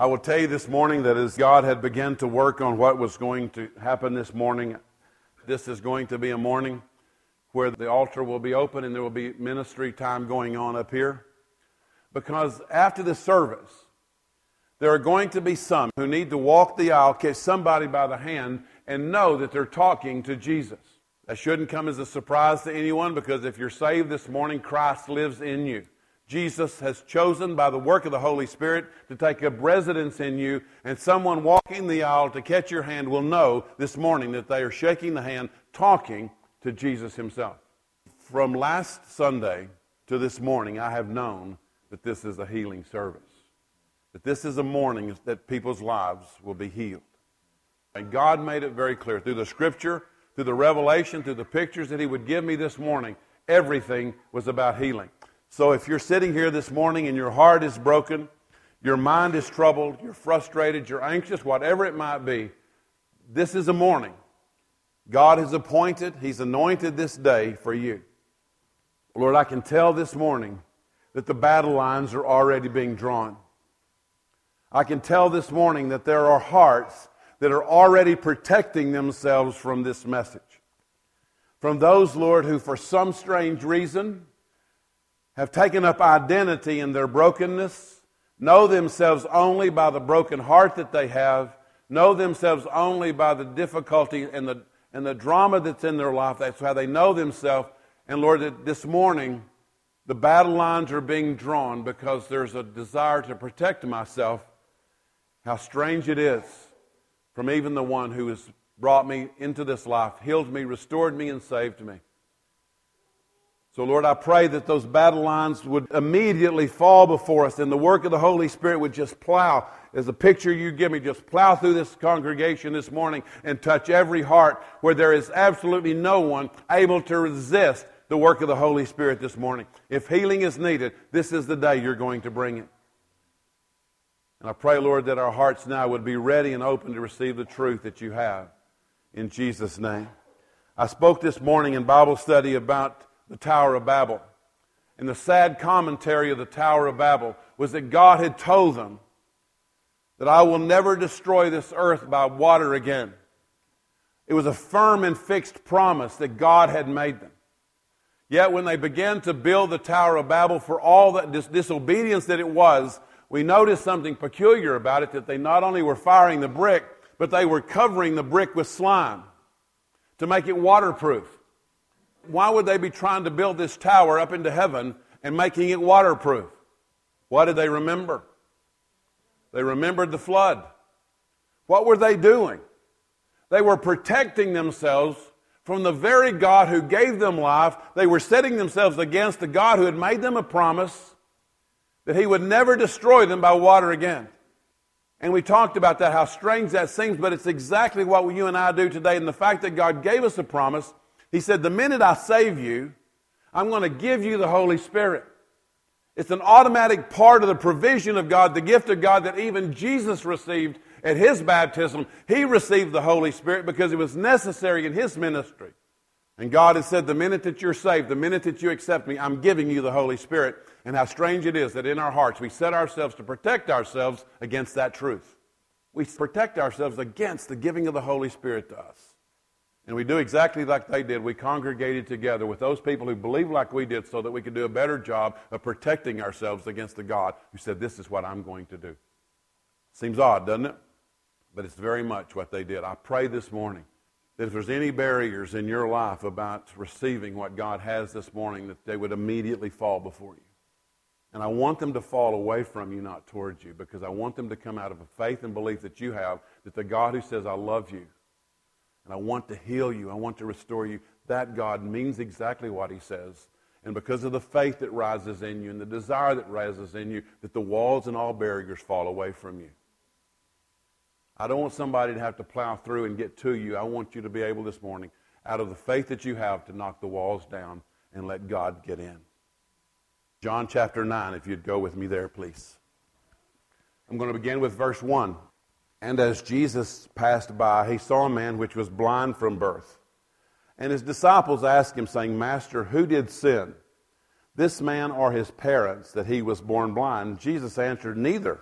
I will tell you this morning that as God had begun to work on what was going to happen this morning, this is going to be a morning where the altar will be open and there will be ministry time going on up here. Because after the service, there are going to be some who need to walk the aisle, catch somebody by the hand, and know that they're talking to Jesus. That shouldn't come as a surprise to anyone because if you're saved this morning, Christ lives in you. Jesus has chosen by the work of the Holy Spirit to take up residence in you, and someone walking the aisle to catch your hand will know this morning that they are shaking the hand, talking to Jesus Himself. From last Sunday to this morning, I have known that this is a healing service, that this is a morning that people's lives will be healed. And God made it very clear through the scripture, through the revelation, through the pictures that He would give me this morning, everything was about healing. So if you're sitting here this morning and your heart is broken, your mind is troubled, you're frustrated, you're anxious, whatever it might be, this is a morning. God has appointed, He's anointed this day for you. Lord, I can tell this morning that the battle lines are already being drawn. I can tell this morning that there are hearts that are already protecting themselves from this message. From those, Lord, who for some strange reason have taken up identity in their brokenness, know themselves only by the broken heart that they have, know themselves only by the difficulty and the, and the drama that's in their life. That's how they know themselves. And Lord, this morning, the battle lines are being drawn because there's a desire to protect myself. How strange it is from even the one who has brought me into this life, healed me, restored me, and saved me. So, Lord, I pray that those battle lines would immediately fall before us and the work of the Holy Spirit would just plow, as the picture you give me, just plow through this congregation this morning and touch every heart where there is absolutely no one able to resist the work of the Holy Spirit this morning. If healing is needed, this is the day you're going to bring it. And I pray, Lord, that our hearts now would be ready and open to receive the truth that you have. In Jesus' name. I spoke this morning in Bible study about the Tower of Babel. And the sad commentary of the Tower of Babel was that God had told them that I will never destroy this earth by water again. It was a firm and fixed promise that God had made them. Yet when they began to build the Tower of Babel for all that dis- disobedience that it was, we noticed something peculiar about it that they not only were firing the brick, but they were covering the brick with slime to make it waterproof why would they be trying to build this tower up into heaven and making it waterproof? What did they remember? They remembered the flood. What were they doing? They were protecting themselves from the very God who gave them life. They were setting themselves against the God who had made them a promise that He would never destroy them by water again. And we talked about that, how strange that seems, but it's exactly what you and I do today. And the fact that God gave us a promise he said, The minute I save you, I'm going to give you the Holy Spirit. It's an automatic part of the provision of God, the gift of God that even Jesus received at his baptism. He received the Holy Spirit because it was necessary in his ministry. And God has said, the minute that you're saved, the minute that you accept me, I'm giving you the Holy Spirit. And how strange it is that in our hearts we set ourselves to protect ourselves against that truth. We protect ourselves against the giving of the Holy Spirit to us. And we do exactly like they did. We congregated together with those people who believe like we did so that we could do a better job of protecting ourselves against the God who said, This is what I'm going to do. Seems odd, doesn't it? But it's very much what they did. I pray this morning that if there's any barriers in your life about receiving what God has this morning, that they would immediately fall before you. And I want them to fall away from you, not towards you, because I want them to come out of a faith and belief that you have that the God who says, I love you, and I want to heal you. I want to restore you. That God means exactly what he says. And because of the faith that rises in you and the desire that rises in you, that the walls and all barriers fall away from you. I don't want somebody to have to plow through and get to you. I want you to be able this morning, out of the faith that you have, to knock the walls down and let God get in. John chapter 9, if you'd go with me there, please. I'm going to begin with verse 1. And as Jesus passed by, he saw a man which was blind from birth. And his disciples asked him, saying, Master, who did sin? This man or his parents, that he was born blind? Jesus answered, Neither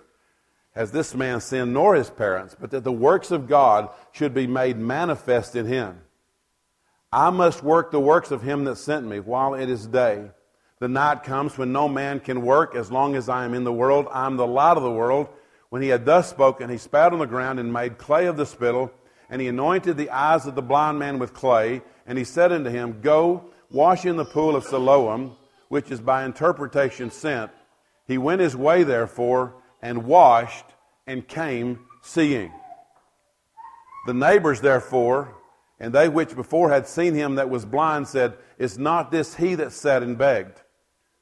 has this man sinned nor his parents, but that the works of God should be made manifest in him. I must work the works of him that sent me while it is day. The night comes when no man can work as long as I am in the world. I am the light of the world. When he had thus spoken, he spat on the ground and made clay of the spittle, and he anointed the eyes of the blind man with clay. And he said unto him, Go, wash in the pool of Siloam, which is by interpretation sent. He went his way, therefore, and washed and came seeing. The neighbors, therefore, and they which before had seen him that was blind said, Is not this he that sat and begged?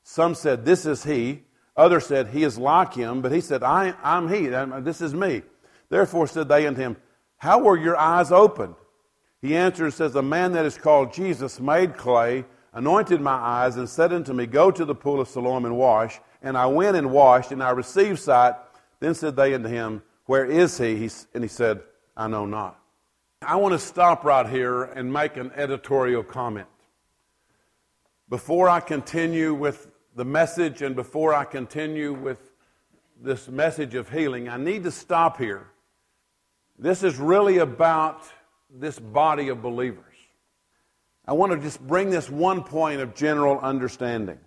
Some said, This is he. Others said, He is like him. But he said, I, am he. This is me. Therefore said they unto him, How were your eyes opened? He answered and says, A man that is called Jesus made clay, anointed my eyes, and said unto me, Go to the pool of Siloam and wash. And I went and washed, and I received sight. Then said they unto him, Where is he? he and he said, I know not. I want to stop right here and make an editorial comment. Before I continue with the message and before I continue with this message of healing, I need to stop here. This is really about this body of believers. I want to just bring this one point of general understanding.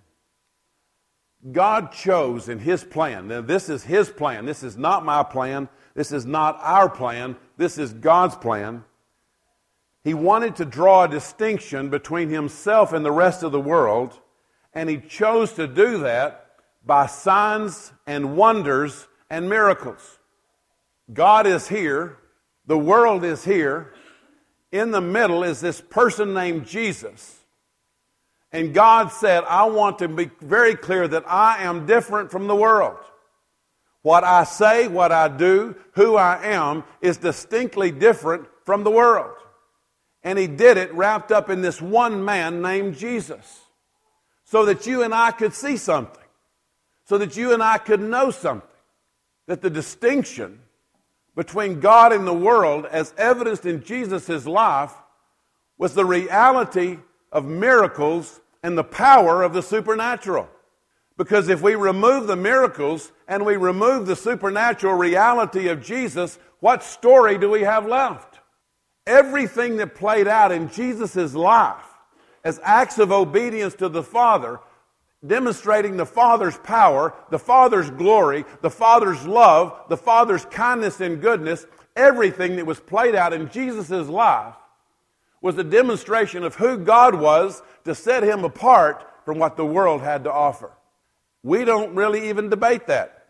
God chose in His plan. Now, this is His plan. This is not my plan. This is not our plan. This is God's plan. He wanted to draw a distinction between Himself and the rest of the world and he chose to do that by signs and wonders and miracles. God is here, the world is here. In the middle is this person named Jesus. And God said, I want to be very clear that I am different from the world. What I say, what I do, who I am is distinctly different from the world. And He did it wrapped up in this one man named Jesus so that you and I could see something, so that you and I could know something. That the distinction between God and the world, as evidenced in Jesus' life, was the reality of miracles and the power of the supernatural. Because if we remove the miracles and we remove the supernatural reality of Jesus, what story do we have left? Everything that played out in Jesus' life as acts of obedience to the Father, demonstrating the Father's power, the Father's glory, the Father's love, the Father's kindness and goodness, everything that was played out in Jesus' life was a demonstration of who God was to set him apart from what the world had to offer. We don't really even debate that.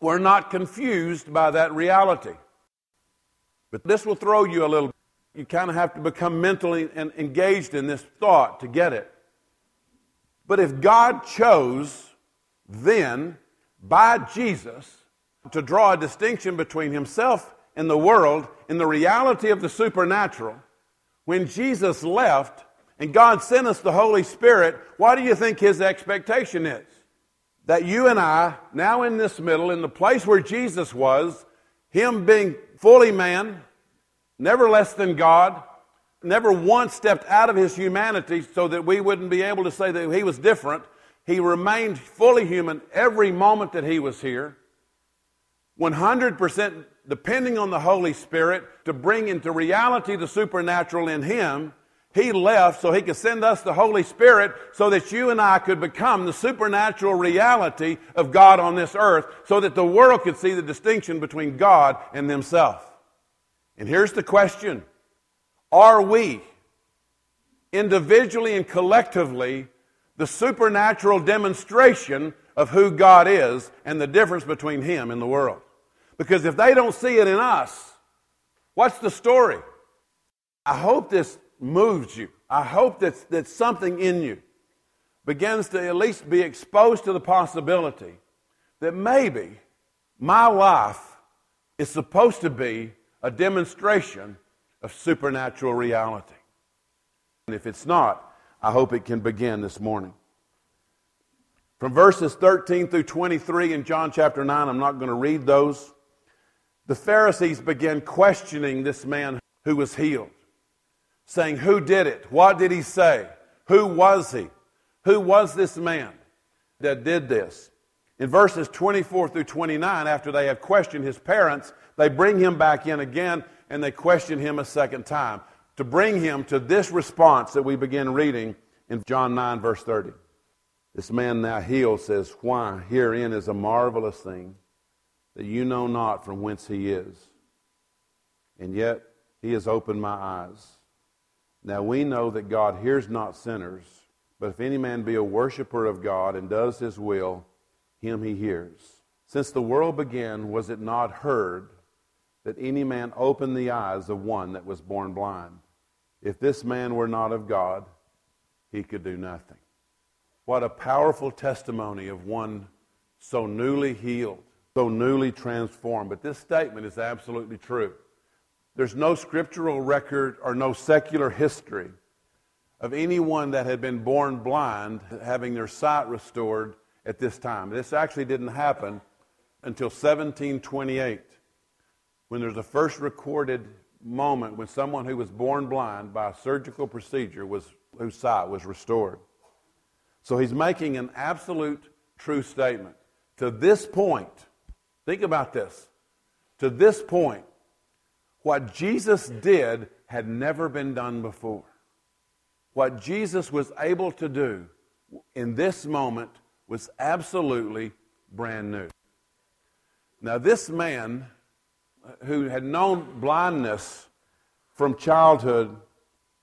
We're not confused by that reality. But this will throw you a little you kind of have to become mentally engaged in this thought to get it. But if God chose then by Jesus to draw a distinction between himself and the world in the reality of the supernatural, when Jesus left and God sent us the Holy Spirit, what do you think his expectation is? That you and I, now in this middle, in the place where Jesus was, him being fully man, never less than God, never once stepped out of his humanity so that we wouldn't be able to say that he was different. He remained fully human every moment that he was here. 100% depending on the Holy Spirit to bring into reality the supernatural in him. He left so he could send us the Holy Spirit so that you and I could become the supernatural reality of God on this earth so that the world could see the distinction between God and themselves. And here's the question Are we, individually and collectively, the supernatural demonstration of who God is and the difference between Him and the world? Because if they don't see it in us, what's the story? I hope this moves you. I hope that, that something in you begins to at least be exposed to the possibility that maybe my life is supposed to be a demonstration of supernatural reality. And if it's not, I hope it can begin this morning. From verses 13 through 23 in John chapter 9, I'm not going to read those. The Pharisees began questioning this man who was healed, saying, Who did it? What did he say? Who was he? Who was this man that did this? In verses 24 through 29, after they have questioned his parents, they bring him back in again and they question him a second time to bring him to this response that we begin reading in John 9, verse 30. This man now healed says, Why, herein is a marvelous thing that you know not from whence he is. And yet he has opened my eyes. Now we know that God hears not sinners, but if any man be a worshiper of God and does his will, him he hears. Since the world began, was it not heard that any man opened the eyes of one that was born blind? If this man were not of God, he could do nothing. What a powerful testimony of one so newly healed, so newly transformed. But this statement is absolutely true. There's no scriptural record or no secular history of anyone that had been born blind having their sight restored at this time. This actually didn't happen until 1728 when there's a first recorded moment when someone who was born blind by a surgical procedure was whose sight was restored. So he's making an absolute true statement. To this point, think about this. To this point, what Jesus did had never been done before. What Jesus was able to do in this moment was absolutely brand new. Now, this man who had known blindness from childhood,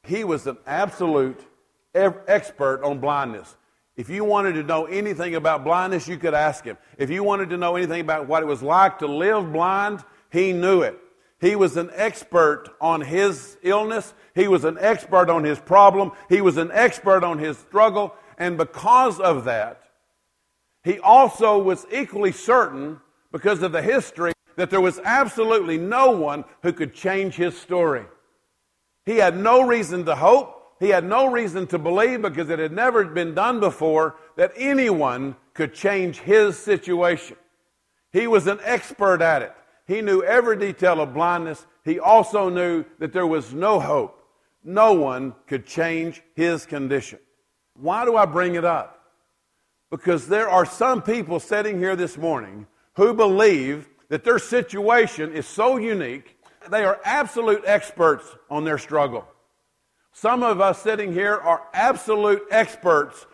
he was an absolute expert on blindness. If you wanted to know anything about blindness, you could ask him. If you wanted to know anything about what it was like to live blind, he knew it. He was an expert on his illness. He was an expert on his problem. He was an expert on his struggle. And because of that, he also was equally certain, because of the history, that there was absolutely no one who could change his story. He had no reason to hope. He had no reason to believe because it had never been done before that anyone could change his situation. He was an expert at it. He knew every detail of blindness. He also knew that there was no hope. No one could change his condition. Why do I bring it up? Because there are some people sitting here this morning who believe that their situation is so unique, they are absolute experts on their struggle. Some of us sitting here are absolute experts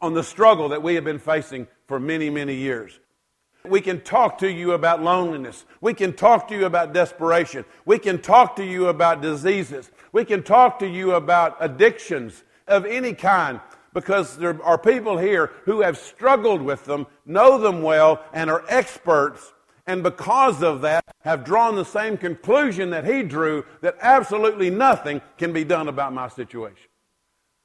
on the struggle that we have been facing for many, many years. We can talk to you about loneliness. We can talk to you about desperation. We can talk to you about diseases. We can talk to you about addictions of any kind because there are people here who have struggled with them, know them well, and are experts and because of that have drawn the same conclusion that he drew that absolutely nothing can be done about my situation.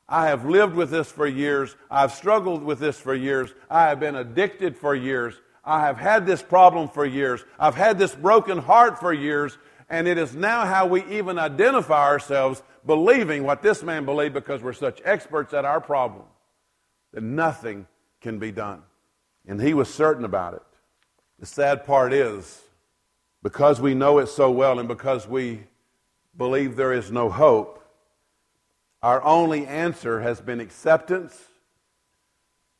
I have lived with this for years. I've struggled with this for years. I have been addicted for years. I have had this problem for years. I've had this broken heart for years. And it is now how we even identify ourselves believing what this man believed because we're such experts at our problem that nothing can be done. And he was certain about it. The sad part is, because we know it so well and because we believe there is no hope, our only answer has been acceptance,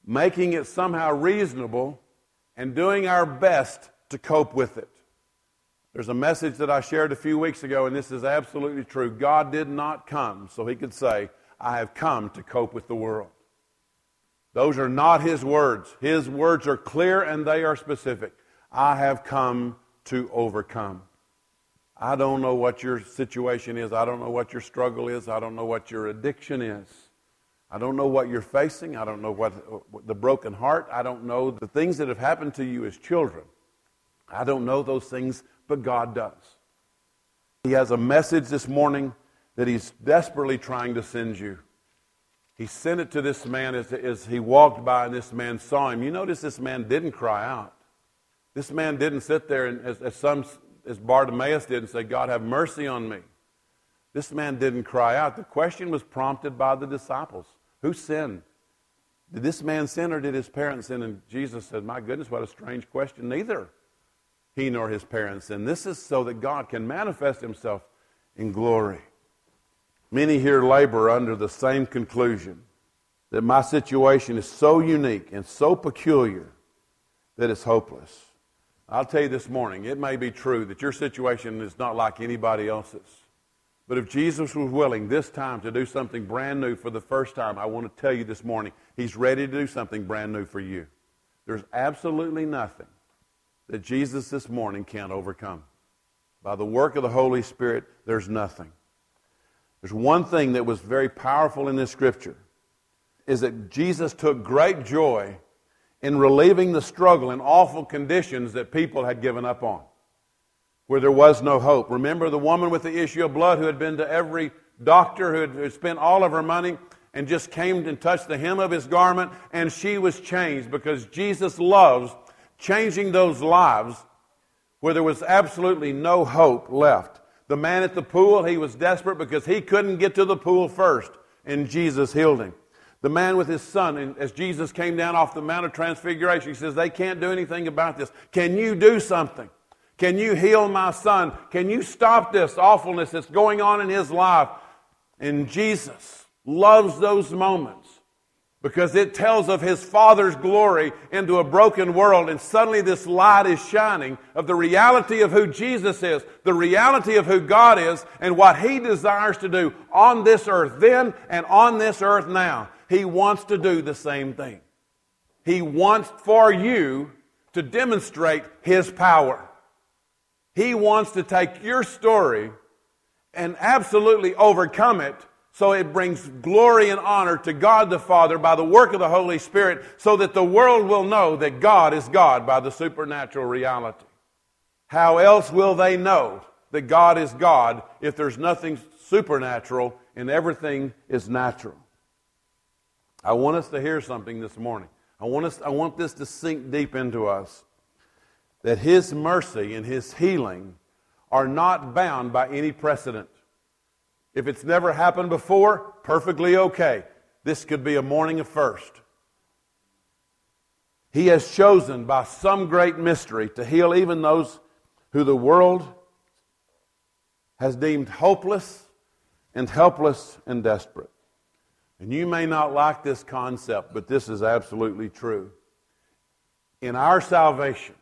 making it somehow reasonable, and doing our best to cope with it. There's a message that I shared a few weeks ago, and this is absolutely true. God did not come so he could say, I have come to cope with the world. Those are not his words. His words are clear and they are specific. I have come to overcome. I don't know what your situation is. I don't know what your struggle is. I don't know what your addiction is. I don't know what you're facing. I don't know what, the broken heart. I don't know the things that have happened to you as children. I don't know those things, but God does. He has a message this morning that He's desperately trying to send you. He sent it to this man as, as he walked by, and this man saw him. You notice this man didn't cry out. This man didn't sit there and, as, as some as Bartimaeus did and say, God, have mercy on me. This man didn't cry out. The question was prompted by the disciples. Who sinned? Did this man sin or did his parents sin? And Jesus said, My goodness, what a strange question. Neither he nor his parents sin. This is so that God can manifest himself in glory. Many here labor under the same conclusion that my situation is so unique and so peculiar that it's hopeless. I'll tell you this morning, it may be true that your situation is not like anybody else's. But if Jesus was willing this time to do something brand new for the first time, I want to tell you this morning, He's ready to do something brand new for you. There's absolutely nothing that Jesus this morning can't overcome. By the work of the Holy Spirit, there's nothing. There's one thing that was very powerful in this scripture is that Jesus took great joy in relieving the struggle in awful conditions that people had given up on, where there was no hope. Remember the woman with the issue of blood who had been to every doctor, who had, who had spent all of her money, and just came and touched the hem of his garment, and she was changed because Jesus loves changing those lives where there was absolutely no hope left. The man at the pool, he was desperate because he couldn't get to the pool first, and Jesus healed him. The man with his son, and as Jesus came down off the Mount of Transfiguration, he says, They can't do anything about this. Can you do something? Can you heal my son? Can you stop this awfulness that's going on in his life? And Jesus loves those moments because it tells of his Father's glory into a broken world, and suddenly this light is shining of the reality of who Jesus is, the reality of who God is, and what he desires to do on this earth then and on this earth now. He wants to do the same thing. He wants for you to demonstrate his power. He wants to take your story and absolutely overcome it so it brings glory and honor to God the Father by the work of the Holy Spirit, so that the world will know that God is God by the supernatural reality. How else will they know that God is God if there's nothing supernatural and everything is natural? I want us to hear something this morning. I want, us, I want this to sink deep into us that His mercy and His healing are not bound by any precedent. If it's never happened before, perfectly okay. This could be a morning of first. He has chosen by some great mystery to heal even those who the world has deemed hopeless and helpless and desperate. And you may not like this concept, but this is absolutely true. In our salvation,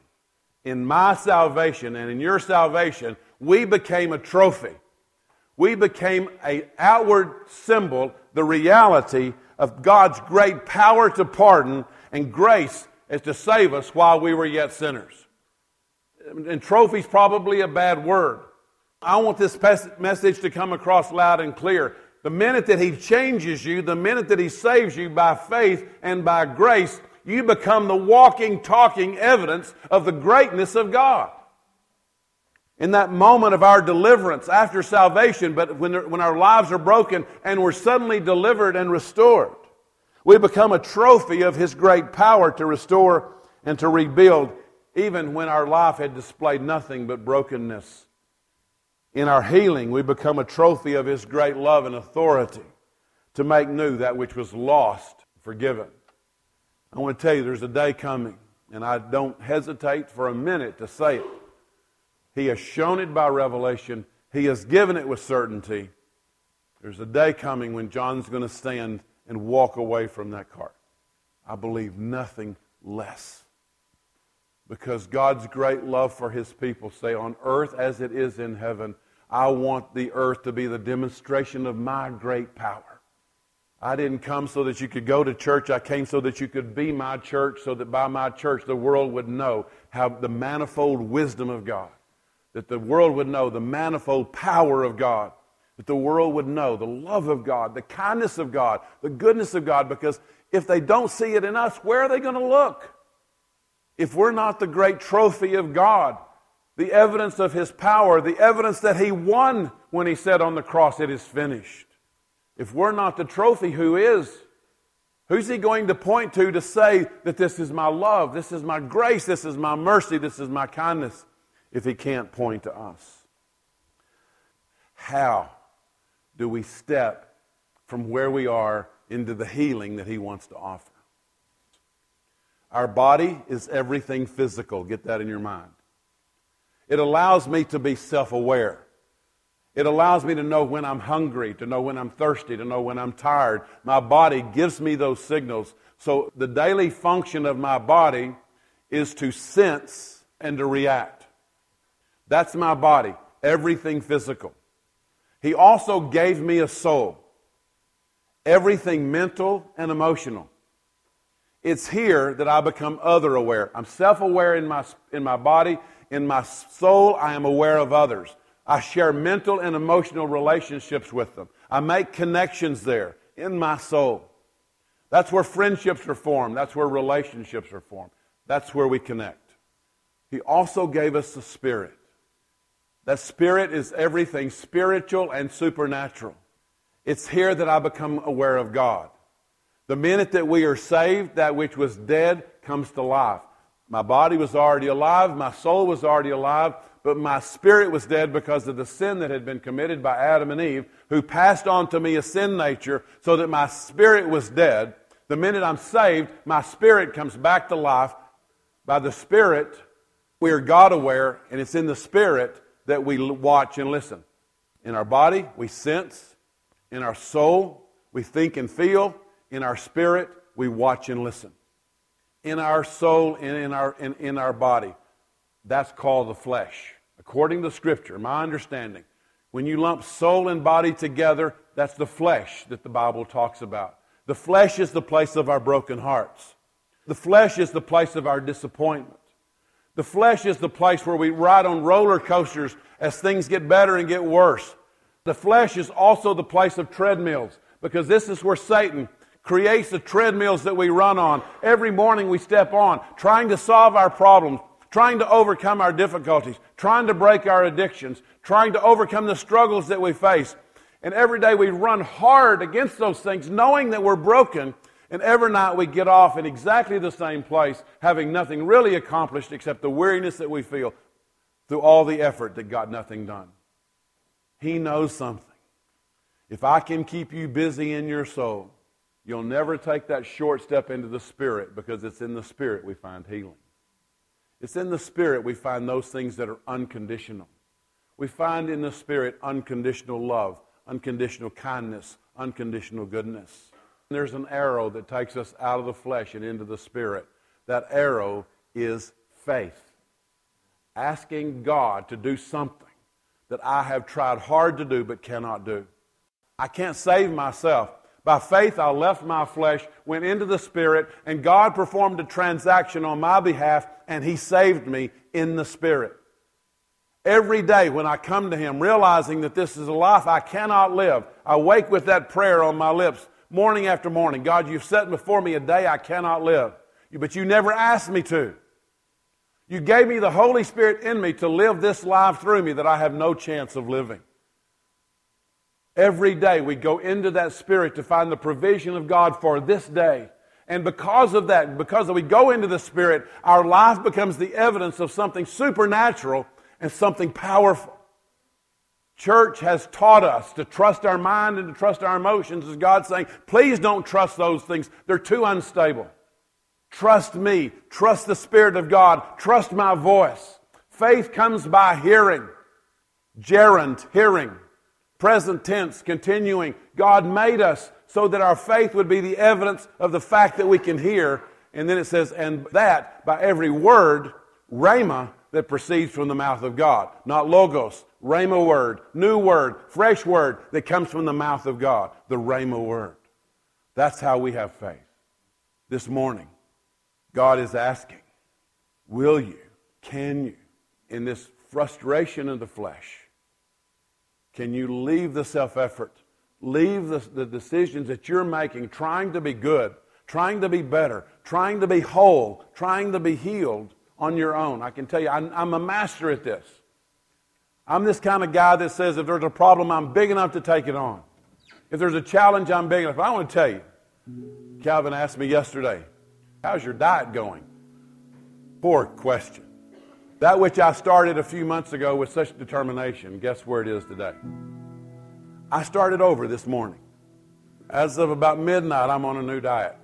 in my salvation, and in your salvation, we became a trophy we became an outward symbol, the reality of God's great power to pardon and grace as to save us while we were yet sinners. And trophy's probably a bad word. I want this message to come across loud and clear. The minute that He changes you, the minute that He saves you by faith and by grace, you become the walking, talking evidence of the greatness of God in that moment of our deliverance after salvation, but when, when our lives are broken and we're suddenly delivered and restored, we become a trophy of His great power to restore and to rebuild, even when our life had displayed nothing but brokenness. In our healing, we become a trophy of His great love and authority to make new that which was lost, forgiven. I want to tell you there's a day coming, and I don't hesitate for a minute to say it he has shown it by revelation. He has given it with certainty. There's a day coming when John's going to stand and walk away from that cart. I believe nothing less. Because God's great love for his people say, on earth as it is in heaven, I want the earth to be the demonstration of my great power. I didn't come so that you could go to church. I came so that you could be my church, so that by my church the world would know how the manifold wisdom of God that the world would know the manifold power of God, that the world would know the love of God, the kindness of God, the goodness of God, because if they don't see it in us, where are they going to look? If we're not the great trophy of God, the evidence of His power, the evidence that He won when He said on the cross, It is finished. If we're not the trophy, who is? Who's He going to point to to say that this is my love, this is my grace, this is my mercy, this is my kindness? if he can't point to us? How do we step from where we are into the healing that he wants to offer? Our body is everything physical. Get that in your mind. It allows me to be self aware. It allows me to know when I'm hungry, to know when I'm thirsty, to know when I'm tired. My body gives me those signals. So the daily function of my body is to sense and to react. That's my body, everything physical. He also gave me a soul, everything mental and emotional. It's here that I become other aware. I'm self aware in my, in my body. In my soul, I am aware of others. I share mental and emotional relationships with them. I make connections there in my soul. That's where friendships are formed. That's where relationships are formed. That's where we connect. He also gave us the Spirit. That Spirit is everything spiritual and supernatural. It's here that I become aware of God. The minute that we are saved, that which was dead comes to life. My body was already alive, my soul was already alive, but my spirit was dead because of the sin that had been committed by Adam and Eve, who passed on to me a sin nature so that my spirit was dead. The minute I'm saved, my spirit comes back to life. By the Spirit, we are God aware, and it's in the Spirit that we watch and listen. In our body, we sense. In our soul, we think and feel. In our spirit, we watch and listen. In our soul and in our, in, in our body, that's called the flesh. According to Scripture, my understanding, when you lump soul and body together, that's the flesh that the Bible talks about. The flesh is the place of our broken hearts. The flesh is the place of our disappointment. The flesh is the place where we ride on roller coasters as things get better and get worse. The flesh is also the place of treadmills because this is where Satan creates the treadmills that we run on. Every morning we step on, trying to solve our problems, trying to overcome our difficulties, trying to break our addictions, trying to overcome the struggles that we face. And every day we run hard against those things, knowing that we're broken. And every night we get off in exactly the same place, having nothing really accomplished except the weariness that we feel through all the effort that got nothing done. He knows something. If I can keep you busy in your soul, you'll never take that short step into the Spirit because it's in the Spirit we find healing. It's in the Spirit we find those things that are unconditional. We find in the Spirit unconditional love, unconditional kindness, unconditional goodness. There's an arrow that takes us out of the flesh and into the Spirit. That arrow is faith. Asking God to do something that I have tried hard to do but cannot do. I can't save myself. By faith, I left my flesh, went into the Spirit, and God performed a transaction on my behalf, and He saved me in the Spirit. Every day when I come to Him, realizing that this is a life I cannot live, I wake with that prayer on my lips morning after morning. God, you've set before me a day I cannot live, but you never asked me to. You gave me the Holy Spirit in me to live this life through me that I have no chance of living. Every day we go into that Spirit to find the provision of God for this day. And because of that, because we go into the Spirit, our life becomes the evidence of something supernatural and something powerful. Church has taught us to trust our mind and to trust our emotions, as God's saying, please don't trust those things. They're too unstable. Trust me. Trust the Spirit of God. Trust my voice. Faith comes by hearing. Gerund, hearing. Present tense, continuing. God made us so that our faith would be the evidence of the fact that we can hear. And then it says, and that by every word, rhema, that proceeds from the mouth of God. Not logos, rhema word, new word, fresh word that comes from the mouth of God. The rhema word. That's how we have faith. This morning, God is asking, will you, can you, in this frustration of the flesh, can you leave the self effort, leave the, the decisions that you're making, trying to be good, trying to be better, trying to be whole, trying to be healed on your own? I can tell you, I'm, I'm a master at this. I'm this kind of guy that says if there's a problem, I'm big enough to take it on. If there's a challenge, I'm big enough. I want to tell you, Calvin asked me yesterday, How's your diet going? Poor question. That which I started a few months ago with such determination, guess where it is today? I started over this morning. As of about midnight, I'm on a new diet.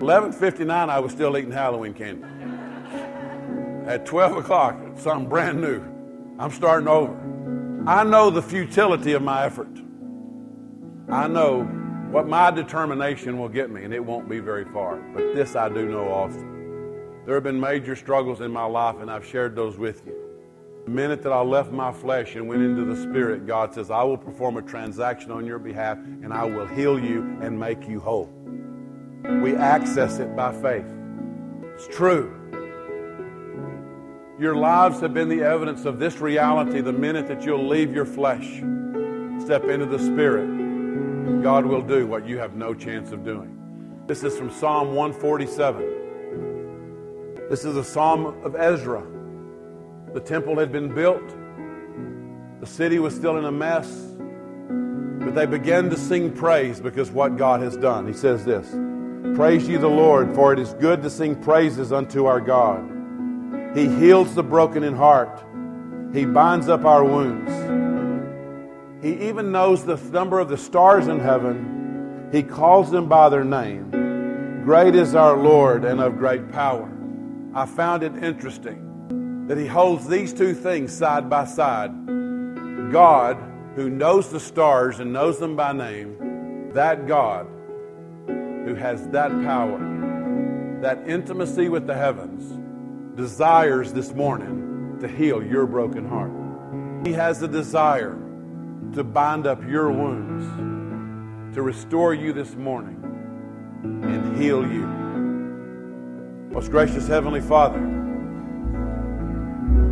11:59, I was still eating Halloween candy. At 12 o'clock, something brand new. I'm starting over. I know the futility of my effort. I know what my determination will get me, and it won't be very far. But this I do know also There have been major struggles in my life, and I've shared those with you. The minute that I left my flesh and went into the Spirit, God says, I will perform a transaction on your behalf, and I will heal you and make you whole. We access it by faith. It's true. Your lives have been the evidence of this reality the minute that you'll leave your flesh, step into the Spirit. God will do what you have no chance of doing. This is from Psalm 147. This is a psalm of Ezra. The temple had been built, the city was still in a mess, but they began to sing praise because what God has done. He says this Praise ye the Lord, for it is good to sing praises unto our God. He heals the broken in heart, He binds up our wounds. He even knows the number of the stars in heaven. He calls them by their name. Great is our Lord and of great power. I found it interesting that he holds these two things side by side God, who knows the stars and knows them by name, that God who has that power, that intimacy with the heavens, desires this morning to heal your broken heart. He has a desire to bind up your wounds, to restore you this morning, and heal you. Most gracious Heavenly Father,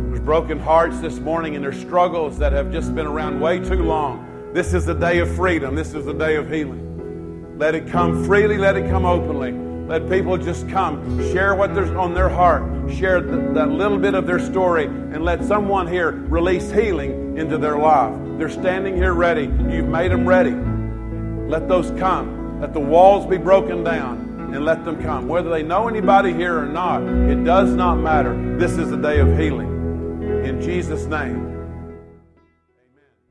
there's broken hearts this morning and there's struggles that have just been around way too long. This is the day of freedom. This is the day of healing. Let it come freely, let it come openly. Let people just come, share what there's on their heart, share th- that little bit of their story, and let someone here release healing into their life. They're standing here ready. You've made them ready. Let those come. Let the walls be broken down and let them come. Whether they know anybody here or not, it does not matter. This is a day of healing. In Jesus' name.